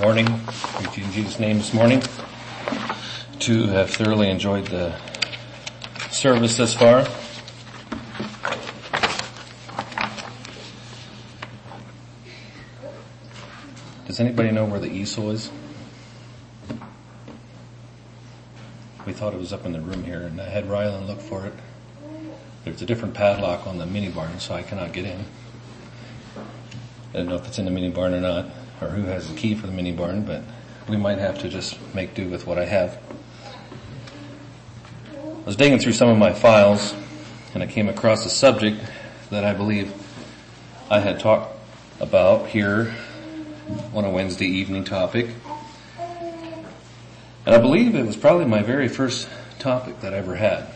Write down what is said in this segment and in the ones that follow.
morning. Greet you in Jesus' name this morning. To have thoroughly enjoyed the service thus far. Does anybody know where the easel is? We thought it was up in the room here and I had Rylan look for it. There's a different padlock on the mini barn so I cannot get in. I don't know if it's in the mini barn or not or who has the key for the mini barn, but we might have to just make do with what I have. I was digging through some of my files and I came across a subject that I believe I had talked about here on a Wednesday evening topic. And I believe it was probably my very first topic that I ever had.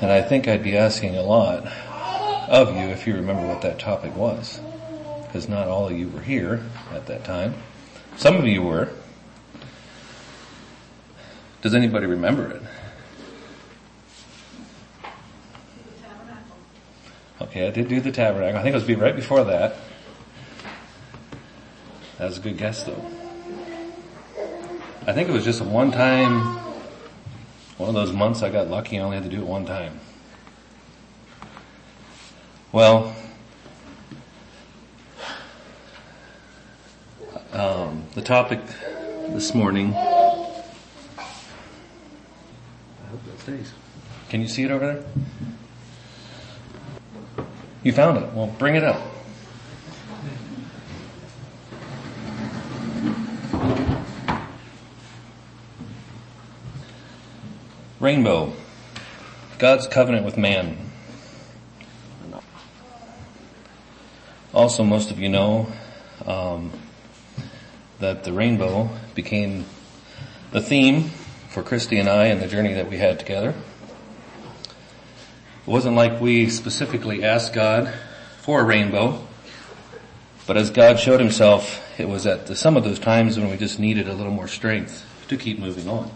And I think I'd be asking a lot of you if you remember what that topic was. Because not all of you were here at that time. Some of you were. Does anybody remember it? Okay, I did do the tabernacle. I think it was right before that. That was a good guess though. I think it was just a one time, one of those months I got lucky I only had to do it one time. Well, um, the topic this morning. I hope that stays. Can you see it over there? You found it. Well, bring it up. Rainbow. God's covenant with man. Also, most of you know um, that the rainbow became the theme for Christy and I and the journey that we had together. It wasn't like we specifically asked God for a rainbow, but as God showed himself, it was at the, some of those times when we just needed a little more strength to keep moving on.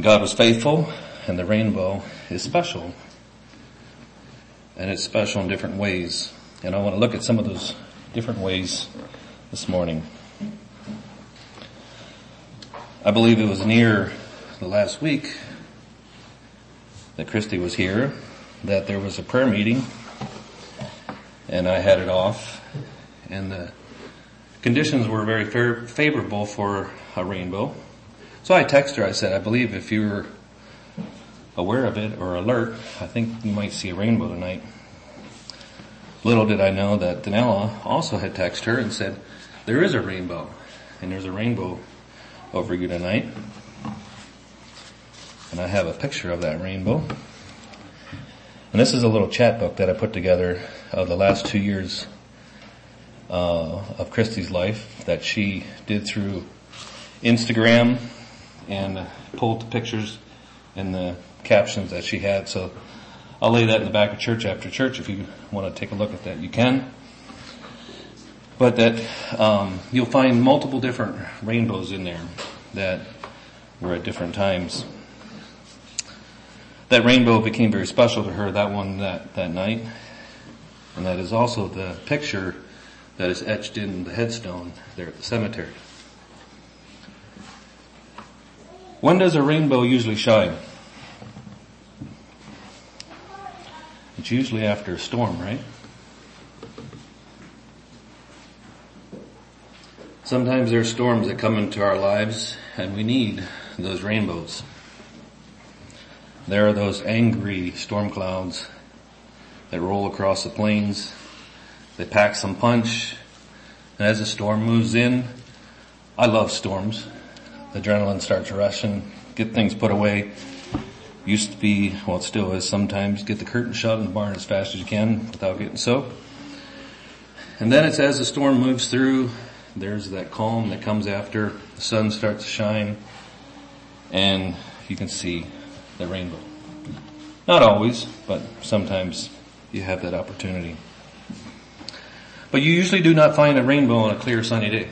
God was faithful and the rainbow is special and it's special in different ways. And I want to look at some of those different ways this morning. I believe it was near the last week that Christy was here that there was a prayer meeting and I had it off and the conditions were very favorable for a rainbow. So I texted her, I said, I believe if you're aware of it or alert, I think you might see a rainbow tonight. Little did I know that Danella also had texted her and said, there is a rainbow and there's a rainbow over you tonight. And I have a picture of that rainbow. And this is a little chat book that I put together of the last two years uh, of Christy's life that she did through Instagram and pulled the pictures and the captions that she had. So I'll lay that in the back of church after church if you want to take a look at that. You can. But that um, you'll find multiple different rainbows in there that were at different times. That rainbow became very special to her, that one that, that night. And that is also the picture that is etched in the headstone there at the cemetery. When does a rainbow usually shine? It's usually after a storm, right? Sometimes there are storms that come into our lives and we need those rainbows. There are those angry storm clouds that roll across the plains. They pack some punch. And as the storm moves in, I love storms. The adrenaline starts rushing, get things put away. Used to be, well it still is sometimes, get the curtain shut in the barn as fast as you can without getting soaked. And then it's as the storm moves through, there's that calm that comes after the sun starts to shine and you can see the rainbow. Not always, but sometimes you have that opportunity. But you usually do not find a rainbow on a clear sunny day.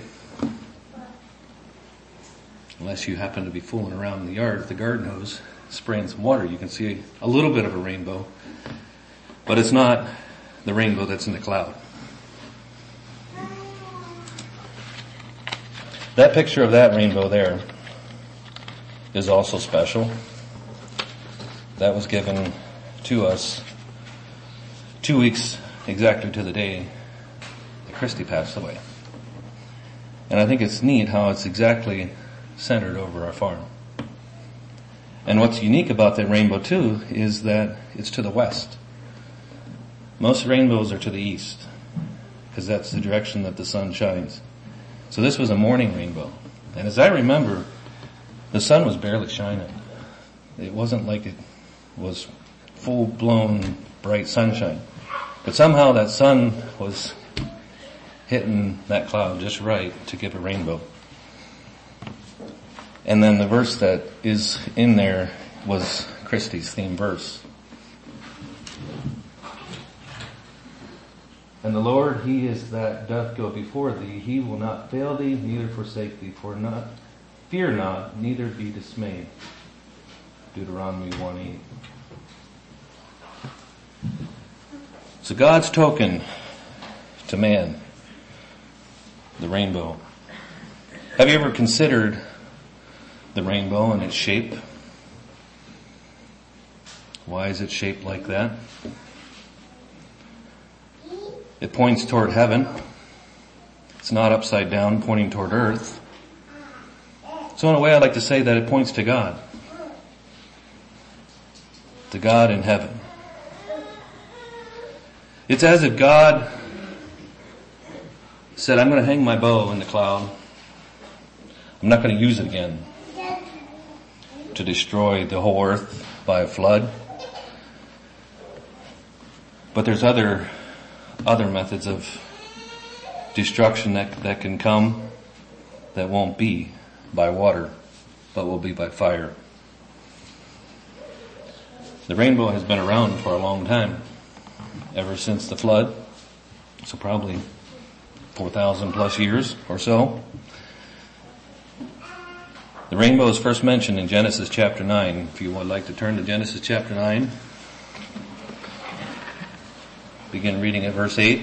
Unless you happen to be fooling around in the yard with the garden hose, spraying some water, you can see a little bit of a rainbow, but it's not the rainbow that's in the cloud. That picture of that rainbow there is also special. That was given to us two weeks exactly to the day that Christie passed away. And I think it's neat how it's exactly centered over our farm. And what's unique about that rainbow too is that it's to the west. Most rainbows are to the east because that's the direction that the sun shines. So this was a morning rainbow. And as I remember, the sun was barely shining. It wasn't like it was full blown bright sunshine. But somehow that sun was hitting that cloud just right to give a rainbow. And then the verse that is in there was Christie's theme verse. And the Lord, He is that doth go before thee. He will not fail thee, neither forsake thee. For not, fear not, neither be dismayed. Deuteronomy 1 8. So God's token to man, the rainbow. Have you ever considered the rainbow and its shape? Why is it shaped like that? It points toward heaven. It's not upside down pointing toward earth. So in a way I'd like to say that it points to God. To God in heaven. It's as if God said, I'm going to hang my bow in the cloud. I'm not going to use it again to destroy the whole earth by a flood. But there's other other methods of destruction that, that can come that won't be by water, but will be by fire. The rainbow has been around for a long time, ever since the flood, so probably 4,000 plus years or so. The rainbow is first mentioned in Genesis chapter 9. If you would like to turn to Genesis chapter 9. Begin reading at verse 8.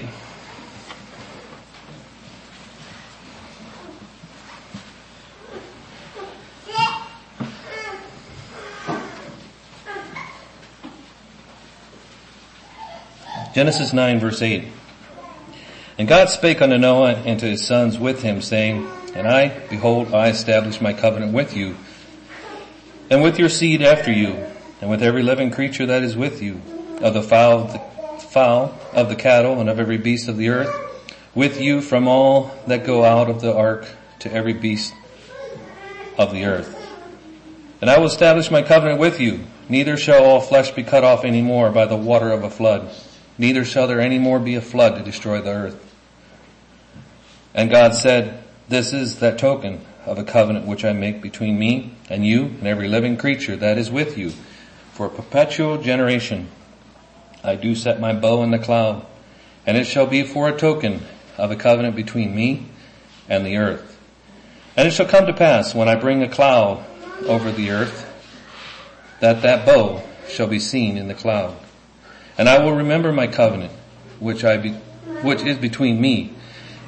Genesis 9 verse 8. And God spake unto Noah and to his sons with him saying, And I, behold, I establish my covenant with you, and with your seed after you, and with every living creature that is with you, of the fowl of the fowl, of the cattle, and of every beast of the earth, with you from all that go out of the ark to every beast of the earth. And I will establish my covenant with you. Neither shall all flesh be cut off any more by the water of a flood. Neither shall there any more be a flood to destroy the earth. And God said, this is that token of a covenant which I make between me and you and every living creature that is with you for a perpetual generation. I do set my bow in the cloud, and it shall be for a token of a covenant between me and the earth. And it shall come to pass when I bring a cloud over the earth, that that bow shall be seen in the cloud. And I will remember my covenant, which I be, which is between me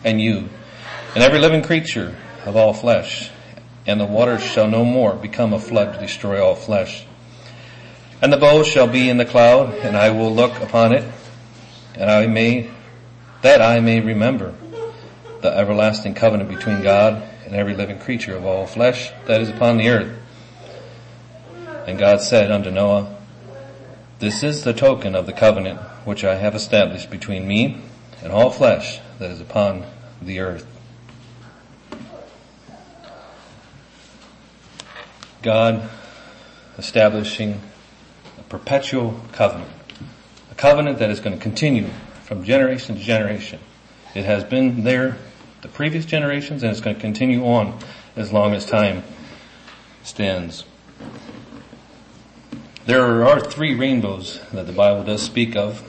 and you, and every living creature of all flesh, and the waters shall no more become a flood to destroy all flesh. And the bow shall be in the cloud, and I will look upon it, and I may, that I may remember the everlasting covenant between God and every living creature of all flesh that is upon the earth. And God said unto Noah, This is the token of the covenant which I have established between me and all flesh that is upon the earth. God establishing a perpetual covenant. A covenant that is going to continue from generation to generation. It has been there the previous generations and it's going to continue on as long as time stands. There are three rainbows that the Bible does speak of.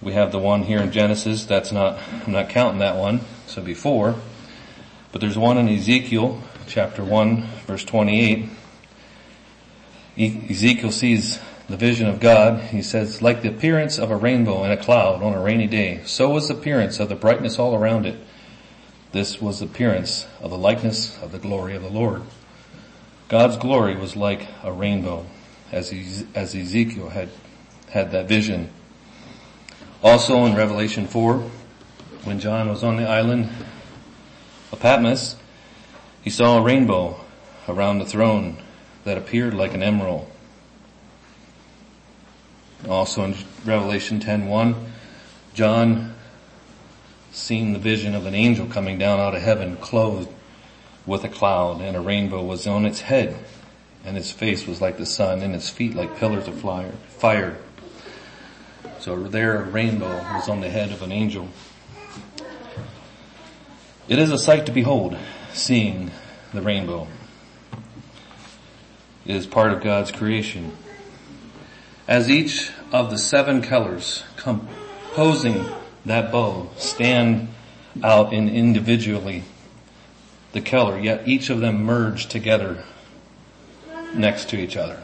We have the one here in Genesis, that's not, I'm not counting that one, so before. But there's one in Ezekiel chapter 1 verse 28 Ezekiel sees the vision of God. He says, like the appearance of a rainbow in a cloud on a rainy day, so was the appearance of the brightness all around it. This was the appearance of the likeness of the glory of the Lord. God's glory was like a rainbow as, Ezekiel had had that vision. Also in Revelation 4, when John was on the island of Patmos, he saw a rainbow around the throne that appeared like an emerald. Also in Revelation 10:1, John seen the vision of an angel coming down out of heaven clothed with a cloud and a rainbow was on its head and its face was like the sun and its feet like pillars of fire. So there a rainbow was on the head of an angel. It is a sight to behold, seeing the rainbow. Is part of God's creation. As each of the seven colors composing that bow stand out in individually the color, yet each of them merge together next to each other.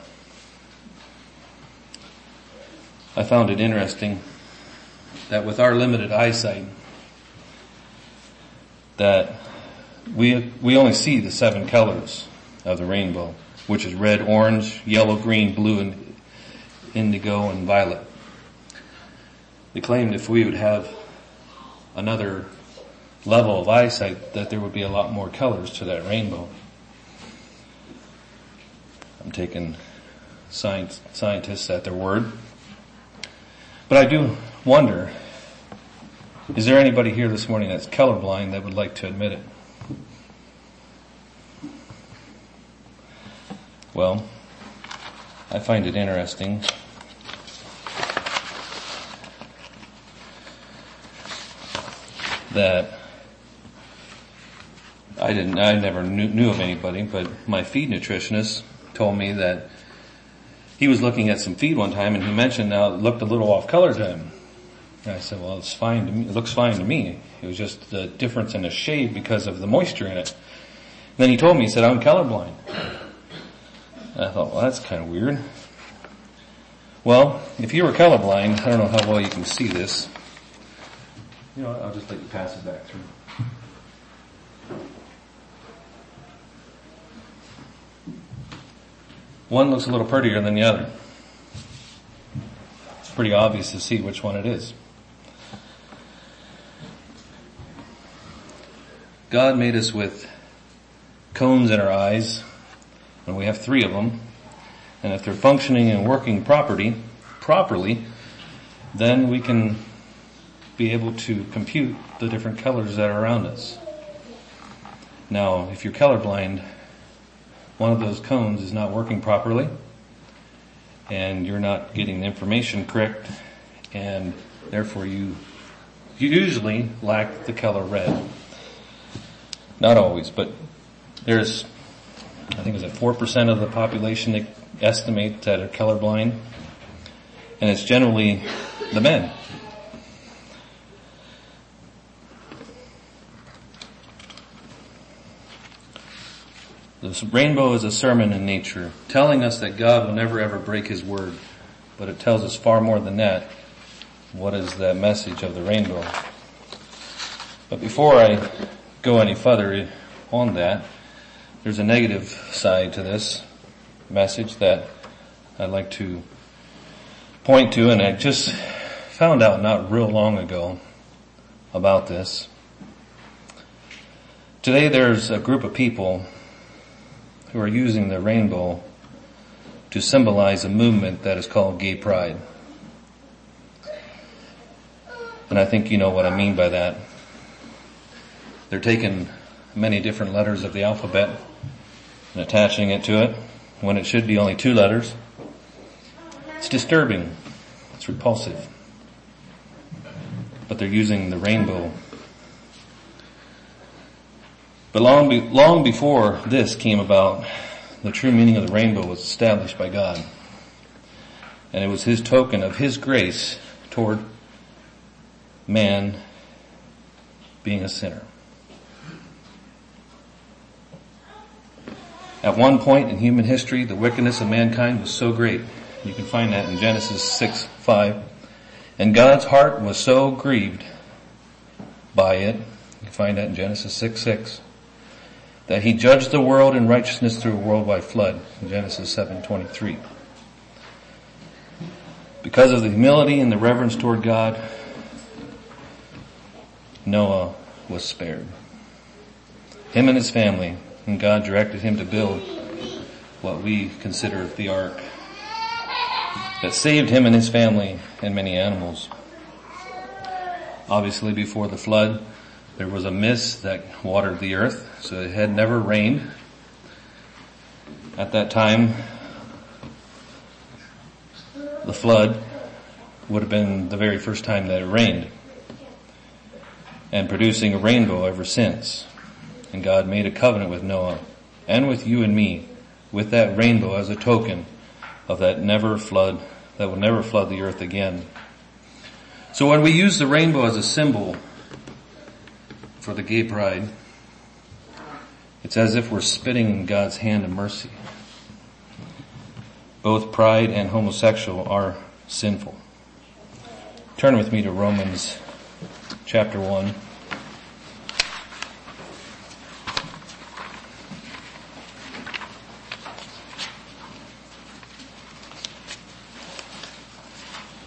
I found it interesting that with our limited eyesight, that we, we only see the seven colors of the rainbow, which is red, orange, yellow, green, blue, and indigo, and violet. They claimed if we would have another level of eyesight that there would be a lot more colors to that rainbow. I'm taking science, scientists at their word. But I do wonder, is there anybody here this morning that's colorblind that would like to admit it? Well, I find it interesting that I didn't, I never knew, knew of anybody, but my feed nutritionist told me that he was looking at some feed one time and he mentioned now it looked a little off color to him. And I said, well, it's fine to me. It looks fine to me. It was just the difference in the shade because of the moisture in it. And then he told me, he said, I'm colorblind. I thought, well, that's kind of weird. Well, if you were colorblind, I don't know how well you can see this. You know, I'll just let you pass it back through. One looks a little prettier than the other. It's pretty obvious to see which one it is. God made us with cones in our eyes, and we have three of them. And if they're functioning and working properly, properly, then we can be able to compute the different colors that are around us. Now, if you're colorblind, one of those cones is not working properly and you're not getting the information correct and therefore you usually lack the color red. Not always, but there's, I think it's at 4% of the population that estimate that are colorblind and it's generally the men. The rainbow is a sermon in nature, telling us that God will never ever break his word, but it tells us far more than that. What is the message of the rainbow? But before I go any further on that, there's a negative side to this message that I'd like to point to, and I just found out not real long ago about this. Today there's a group of people who are using the rainbow to symbolize a movement that is called gay pride. And I think you know what I mean by that. They're taking many different letters of the alphabet and attaching it to it when it should be only two letters. It's disturbing. It's repulsive. But they're using the rainbow but long, be, long before this came about, the true meaning of the rainbow was established by God. And it was his token of his grace toward man being a sinner. At one point in human history, the wickedness of mankind was so great. You can find that in Genesis 6, 5. And God's heart was so grieved by it You can find that in Genesis 6 6. That he judged the world in righteousness through a worldwide flood in Genesis 7 23. Because of the humility and the reverence toward God, Noah was spared. Him and his family, and God directed him to build what we consider the ark that saved him and his family and many animals. Obviously before the flood, there was a mist that watered the earth, so it had never rained. At that time, the flood would have been the very first time that it rained and producing a rainbow ever since. And God made a covenant with Noah and with you and me with that rainbow as a token of that never flood, that will never flood the earth again. So when we use the rainbow as a symbol for the gay pride, it's as if we're spitting in God's hand of mercy. Both pride and homosexual are sinful. Turn with me to Romans chapter 1.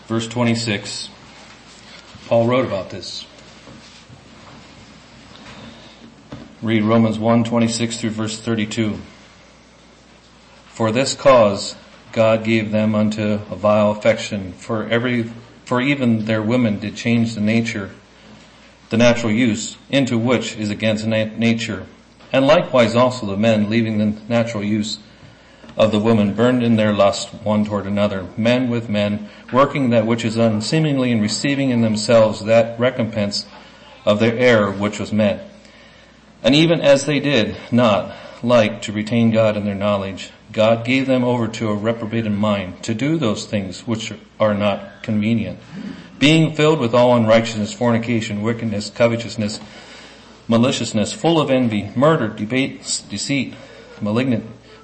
Verse 26. Paul wrote about this. Read Romans 1, 26 through verse 32. For this cause God gave them unto a vile affection, for every, for even their women did change the nature, the natural use, into which is against nature. And likewise also the men, leaving the natural use of the woman, burned in their lust one toward another, men with men, working that which is unseemingly and receiving in themselves that recompense of their error which was met. And even as they did not like to retain God in their knowledge, God gave them over to a reprobated mind to do those things which are not convenient. Being filled with all unrighteousness, fornication, wickedness, covetousness, maliciousness, full of envy, murder, debate, deceit, malignant,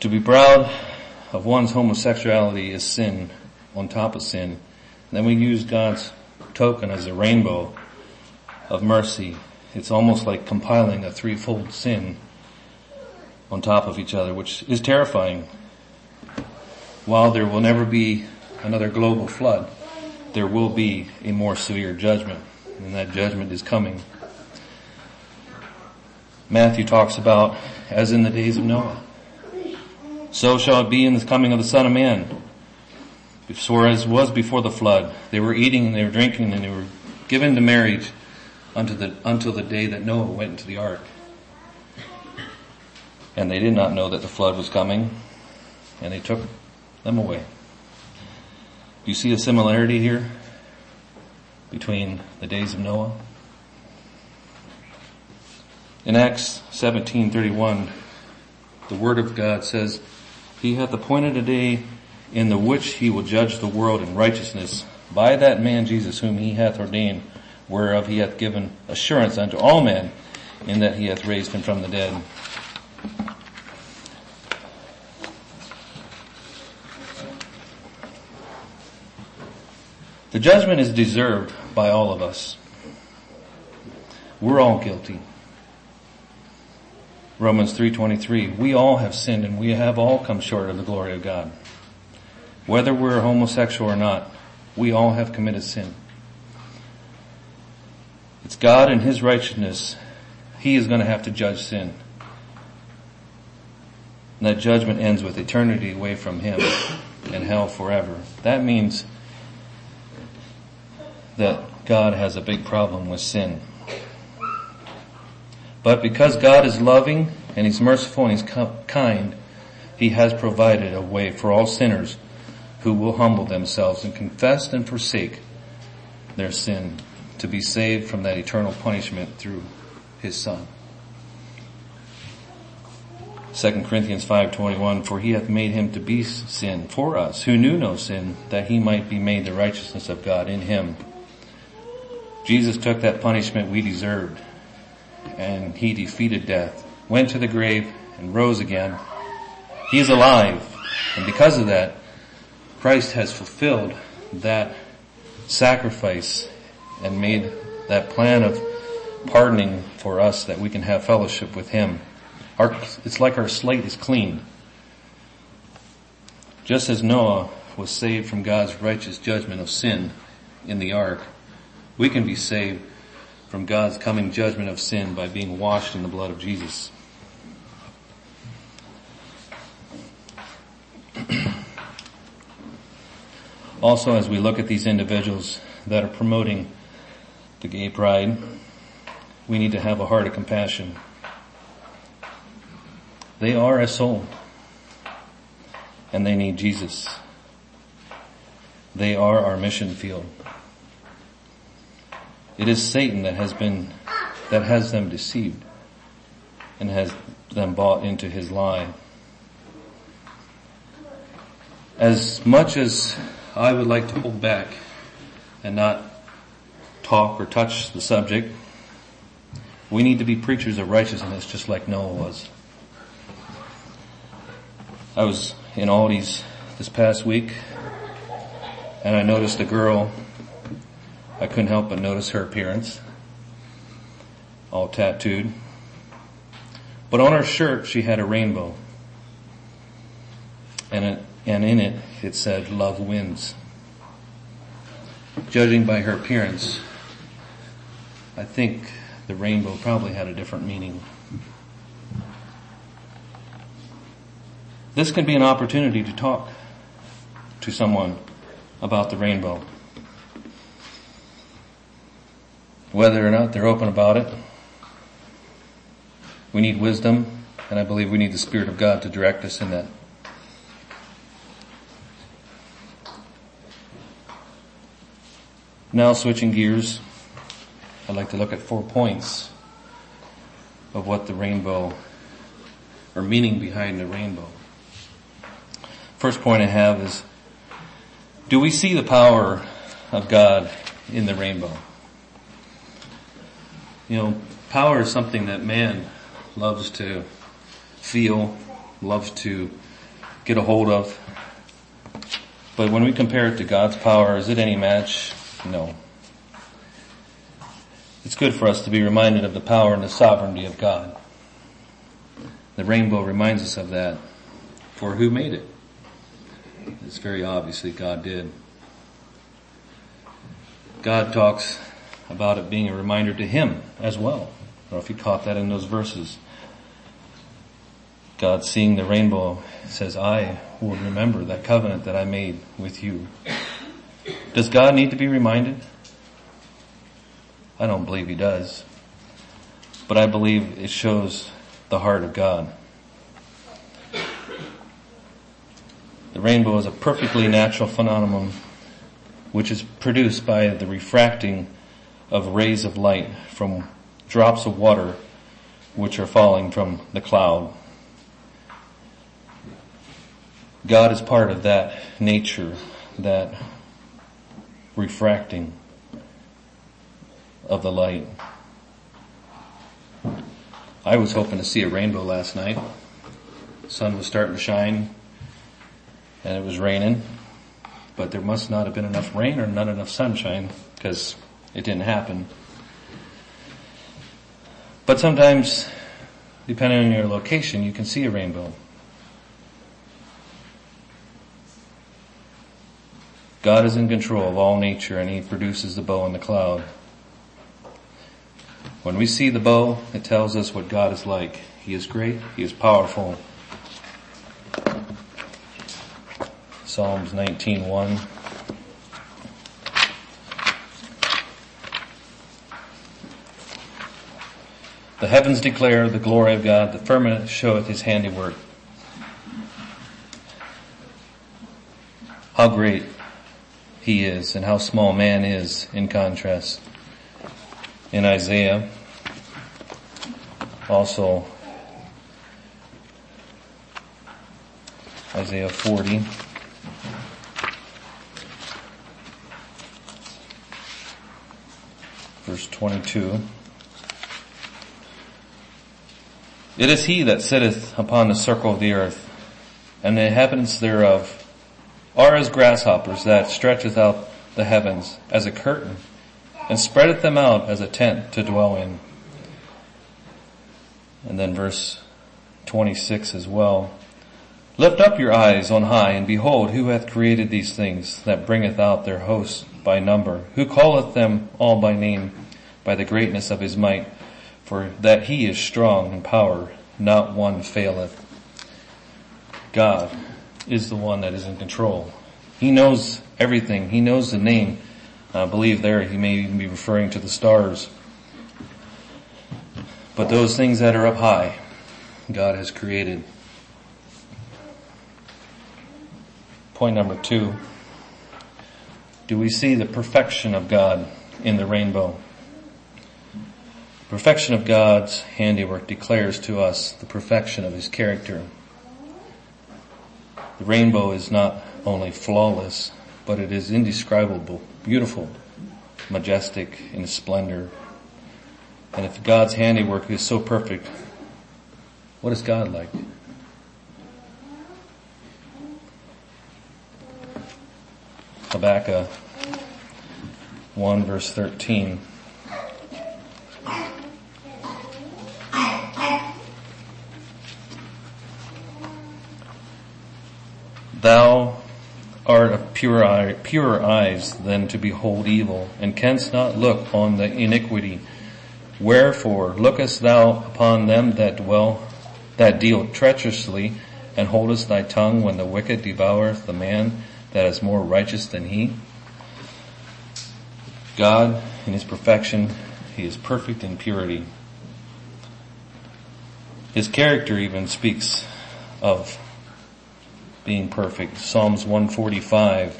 To be proud of one's homosexuality is sin on top of sin. And then we use God's token as a rainbow of mercy. It's almost like compiling a threefold sin on top of each other, which is terrifying. While there will never be another global flood, there will be a more severe judgment, and that judgment is coming. Matthew talks about, as in the days of Noah, so shall it be in the coming of the Son of Man. For as was before the flood, they were eating and they were drinking and they were given to marriage unto the, until the day that Noah went into the ark. And they did not know that the flood was coming, and they took them away. Do you see a similarity here between the days of Noah? In Acts 17:31, the word of God says, "He hath appointed a day in the which he will judge the world in righteousness by that man Jesus whom he hath ordained whereof he hath given assurance unto all men, in that he hath raised him from the dead. The judgment is deserved by all of us. We're all guilty. Romans 3.23, we all have sinned and we have all come short of the glory of God. Whether we're homosexual or not, we all have committed sin. It's God and His righteousness. He is going to have to judge sin. And that judgment ends with eternity away from Him and hell forever. That means that God has a big problem with sin. But because God is loving and He's merciful and He's kind, He has provided a way for all sinners who will humble themselves and confess and forsake their sin to be saved from that eternal punishment through his son. 2 Corinthians 5:21 For he hath made him to be sin for us who knew no sin that he might be made the righteousness of God in him. Jesus took that punishment we deserved and he defeated death, went to the grave and rose again. He is alive and because of that Christ has fulfilled that sacrifice and made that plan of pardoning for us that we can have fellowship with him. Our, it's like our slate is clean. Just as Noah was saved from God's righteous judgment of sin in the ark, we can be saved from God's coming judgment of sin by being washed in the blood of Jesus. also, as we look at these individuals that are promoting the gay pride, we need to have a heart of compassion. They are a soul. And they need Jesus. They are our mission field. It is Satan that has been, that has them deceived and has them bought into his lie. As much as I would like to hold back and not talk or touch the subject, we need to be preachers of righteousness just like Noah was. I was in Aldi's this past week and I noticed a girl. I couldn't help but notice her appearance. All tattooed. But on her shirt she had a rainbow. And, it, and in it it said love wins. Judging by her appearance, I think the rainbow probably had a different meaning. This can be an opportunity to talk to someone about the rainbow. Whether or not they're open about it, we need wisdom, and I believe we need the Spirit of God to direct us in that. Now switching gears, I'd like to look at four points of what the rainbow, or meaning behind the rainbow. First point I have is, do we see the power of God in the rainbow? You know, power is something that man loves to feel, loves to get a hold of. But when we compare it to God's power, is it any match? No. It's good for us to be reminded of the power and the sovereignty of God. The rainbow reminds us of that. For who made it? It's very obviously God did. God talks about it being a reminder to him as well. I don't know if you caught that in those verses. God seeing the rainbow says, I will remember that covenant that I made with you. Does God need to be reminded? I don't believe he does. But I believe it shows the heart of God. The rainbow is a perfectly natural phenomenon which is produced by the refracting of rays of light from drops of water which are falling from the cloud. God is part of that nature, that refracting of the light. I was hoping to see a rainbow last night. The sun was starting to shine and it was raining, but there must not have been enough rain or not enough sunshine because it didn't happen. But sometimes, depending on your location, you can see a rainbow. God is in control of all nature and He produces the bow and the cloud. When we see the bow, it tells us what God is like. He is great, He is powerful, Psalms 19:1. The heavens declare the glory of God, the firmament showeth his handiwork. How great he is and how small man is in contrast. in Isaiah. Also, Isaiah 40. Verse 22. It is he that sitteth upon the circle of the earth, and the inhabitants thereof are as grasshoppers that stretcheth out the heavens as a curtain, and spreadeth them out as a tent to dwell in. And then verse 26 as well. Lift up your eyes on high and behold who hath created these things that bringeth out their hosts by number, who calleth them all by name by the greatness of his might, for that he is strong in power, not one faileth. God is the one that is in control. He knows everything. He knows the name. I believe there he may even be referring to the stars. But those things that are up high, God has created. Point number two. Do we see the perfection of God in the rainbow? Perfection of God's handiwork declares to us the perfection of His character. The rainbow is not only flawless, but it is indescribable, beautiful, majestic in its splendor. And if God's handiwork is so perfect, what is God like? Habakkuk 1 verse 13. Thou pure, eye, eyes than to behold evil, and canst not look on the iniquity. Wherefore lookest thou upon them that dwell, that deal treacherously, and holdest thy tongue when the wicked devoureth the man that is more righteous than he? God, in his perfection, he is perfect in purity. His character even speaks of being perfect. Psalms 145.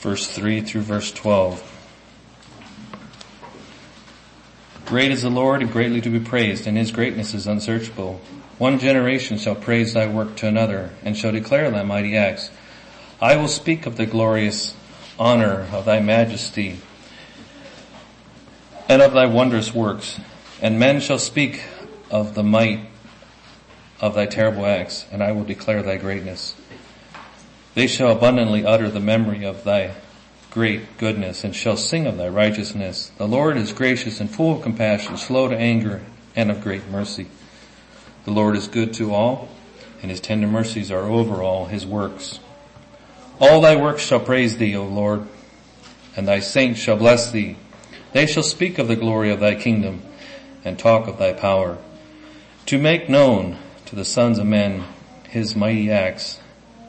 Verse 3 through verse 12. Great is the Lord and greatly to be praised, and his greatness is unsearchable. One generation shall praise thy work to another, and shall declare thy mighty acts. I will speak of the glorious honor of thy majesty, and of thy wondrous works, and men shall speak of the might of thy terrible acts, and I will declare thy greatness. They shall abundantly utter the memory of thy great goodness and shall sing of thy righteousness. The Lord is gracious and full of compassion, slow to anger and of great mercy. The Lord is good to all and his tender mercies are over all his works. All thy works shall praise thee, O Lord, and thy saints shall bless thee. They shall speak of the glory of thy kingdom and talk of thy power to make known to the sons of men his mighty acts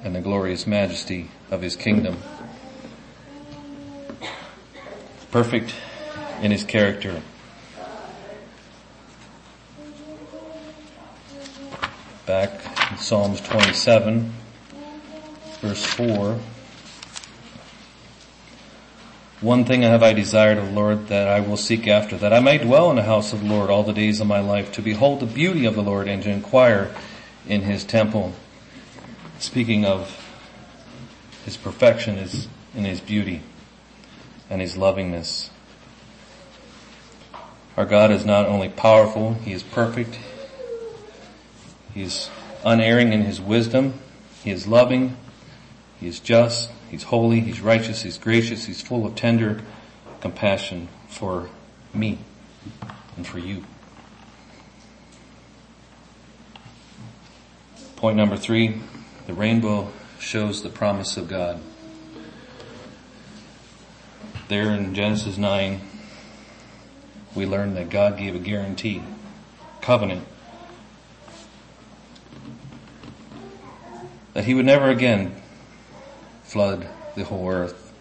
and the glorious majesty of his kingdom. perfect in his character. Back in Psalms 27, verse 4. One thing have I desired of the Lord that I will seek after, that I may dwell in the house of the Lord all the days of my life, to behold the beauty of the Lord and to inquire in his temple. Speaking of his perfection is in his beauty and his lovingness. Our God is not only powerful, he is perfect. He is unerring in his wisdom. He is loving. He is just. He's holy. He's righteous. He's gracious. He's full of tender compassion for me and for you. Point number three, the rainbow shows the promise of God there in Genesis 9, we learn that God gave a guarantee, covenant, that he would never again flood the whole earth.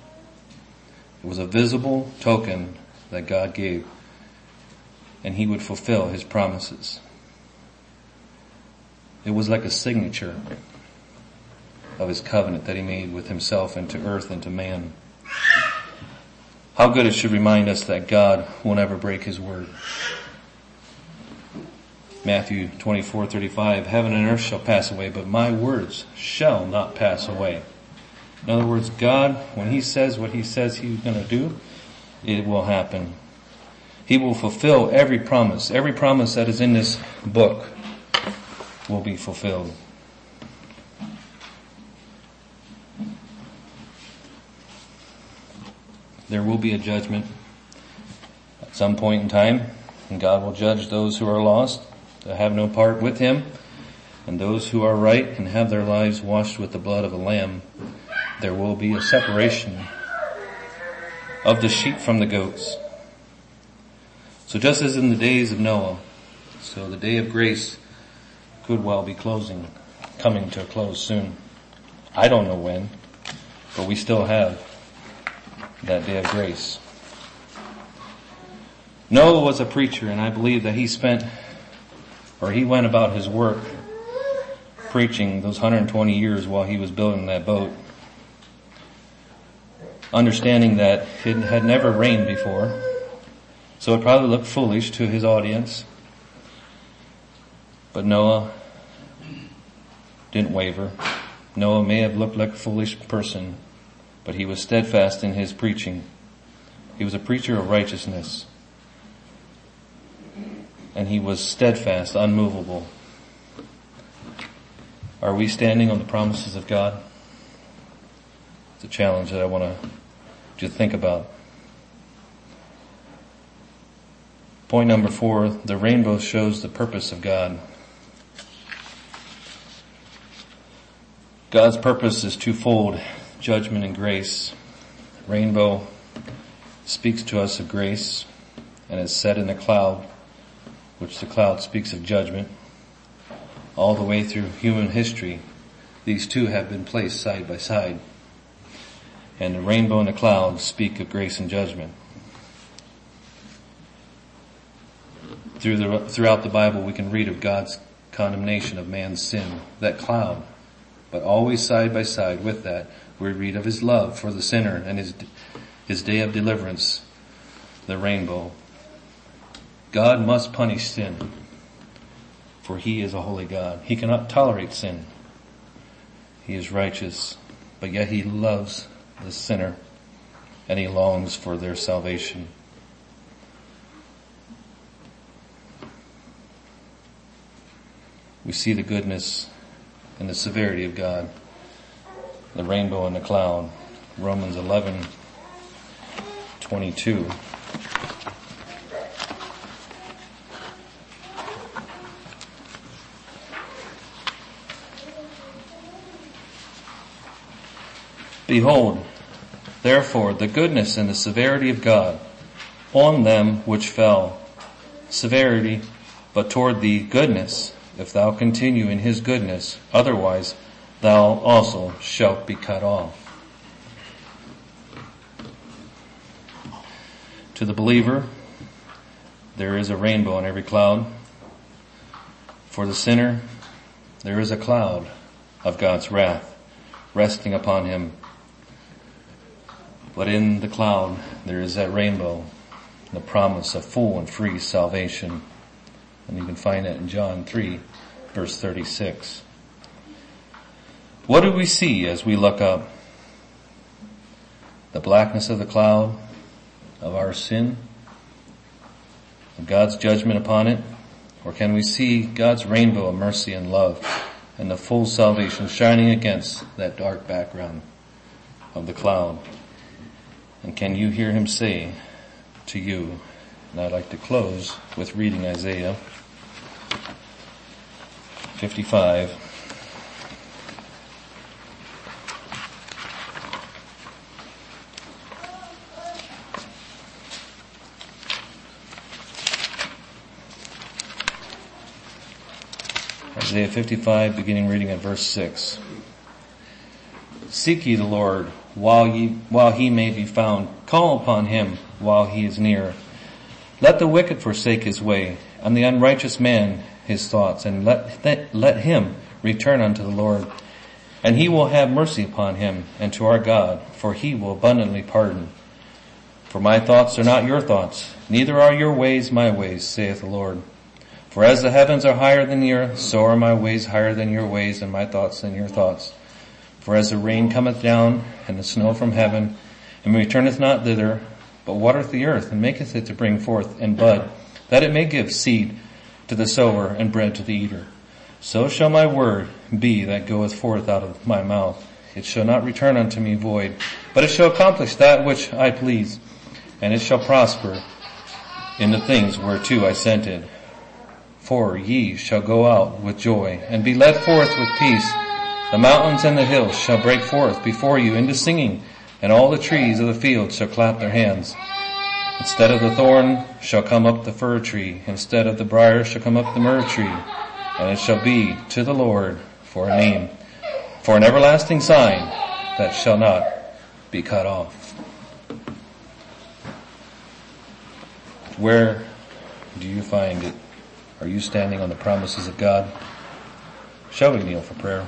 It was a visible token that God gave and he would fulfill his promises. It was like a signature of his covenant that he made with himself and to earth and to man. How good it should remind us that God will never break his word. Matthew 24, 35, heaven and earth shall pass away, but my words shall not pass away. In other words, God, when he says what he says he's to do, it will happen. He will fulfill every promise. Every promise that is in this book will be fulfilled. There will be a judgment at some point in time, and God will judge those who are lost, that have no part with Him, and those who are right and have their lives washed with the blood of a lamb. There will be a separation of the sheep from the goats. So just as in the days of Noah, so the day of grace could well be closing, coming to a close soon. I don't know when, but we still have that day of grace. Noah was a preacher and I believe that he spent, or he went about his work preaching those 120 years while he was building that boat. Understanding that it had never rained before, so it probably looked foolish to his audience. But Noah didn't waver. Noah may have looked like a foolish person, but he was steadfast in his preaching. He was a preacher of righteousness. And he was steadfast, unmovable. Are we standing on the promises of God? A challenge that I want to think about. Point number four, the rainbow shows the purpose of God. God's purpose is twofold, judgment and grace. Rainbow speaks to us of grace and is set in the cloud, which the cloud speaks of judgment. All the way through human history, these two have been placed side by side. And the rainbow and the cloud speak of grace and judgment. Through the, throughout the Bible we can read of God's condemnation of man's sin. That cloud but always side by side with that, we read of his love for the sinner and his, his day of deliverance, the rainbow. God must punish sin, for he is a holy God. He cannot tolerate sin. He is righteous, but yet he loves the sinner and he longs for their salvation. We see the goodness and the severity of God. The rainbow and the cloud. Romans 11, 22. Behold, therefore, the goodness and the severity of God on them which fell. Severity, but toward thee goodness, if thou continue in his goodness, otherwise thou also shalt be cut off. To the believer, there is a rainbow in every cloud. For the sinner, there is a cloud of God's wrath resting upon him. But in the cloud, there is that rainbow, the promise of full and free salvation. And you can find that in John 3 verse 36. What do we see as we look up? The blackness of the cloud of our sin? Of God's judgment upon it? Or can we see God's rainbow of mercy and love and the full salvation shining against that dark background of the cloud? And can you hear him say to you, and I'd like to close with reading Isaiah 55. Isaiah 55, beginning reading at verse 6. Seek ye the Lord while ye, while he may be found. Call upon him while he is near. Let the wicked forsake his way, and the unrighteous man his thoughts, and let, let him return unto the Lord. And he will have mercy upon him, and to our God, for he will abundantly pardon. For my thoughts are not your thoughts, neither are your ways my ways, saith the Lord. For as the heavens are higher than the earth, so are my ways higher than your ways, and my thoughts than your thoughts. For as the rain cometh down, and the snow from heaven, and returneth not thither, but watereth the earth, and maketh it to bring forth and bud, that it may give seed to the sower and bread to the eater. So shall my word be that goeth forth out of my mouth. It shall not return unto me void, but it shall accomplish that which I please, and it shall prosper in the things whereto I sent it. For ye shall go out with joy, and be led forth with peace. The mountains and the hills shall break forth before you into singing, and all the trees of the field shall clap their hands. Instead of the thorn shall come up the fir tree, instead of the brier shall come up the myrrh tree, and it shall be to the Lord for a name, for an everlasting sign that shall not be cut off. Where do you find it? Are you standing on the promises of God? Shall we kneel for prayer?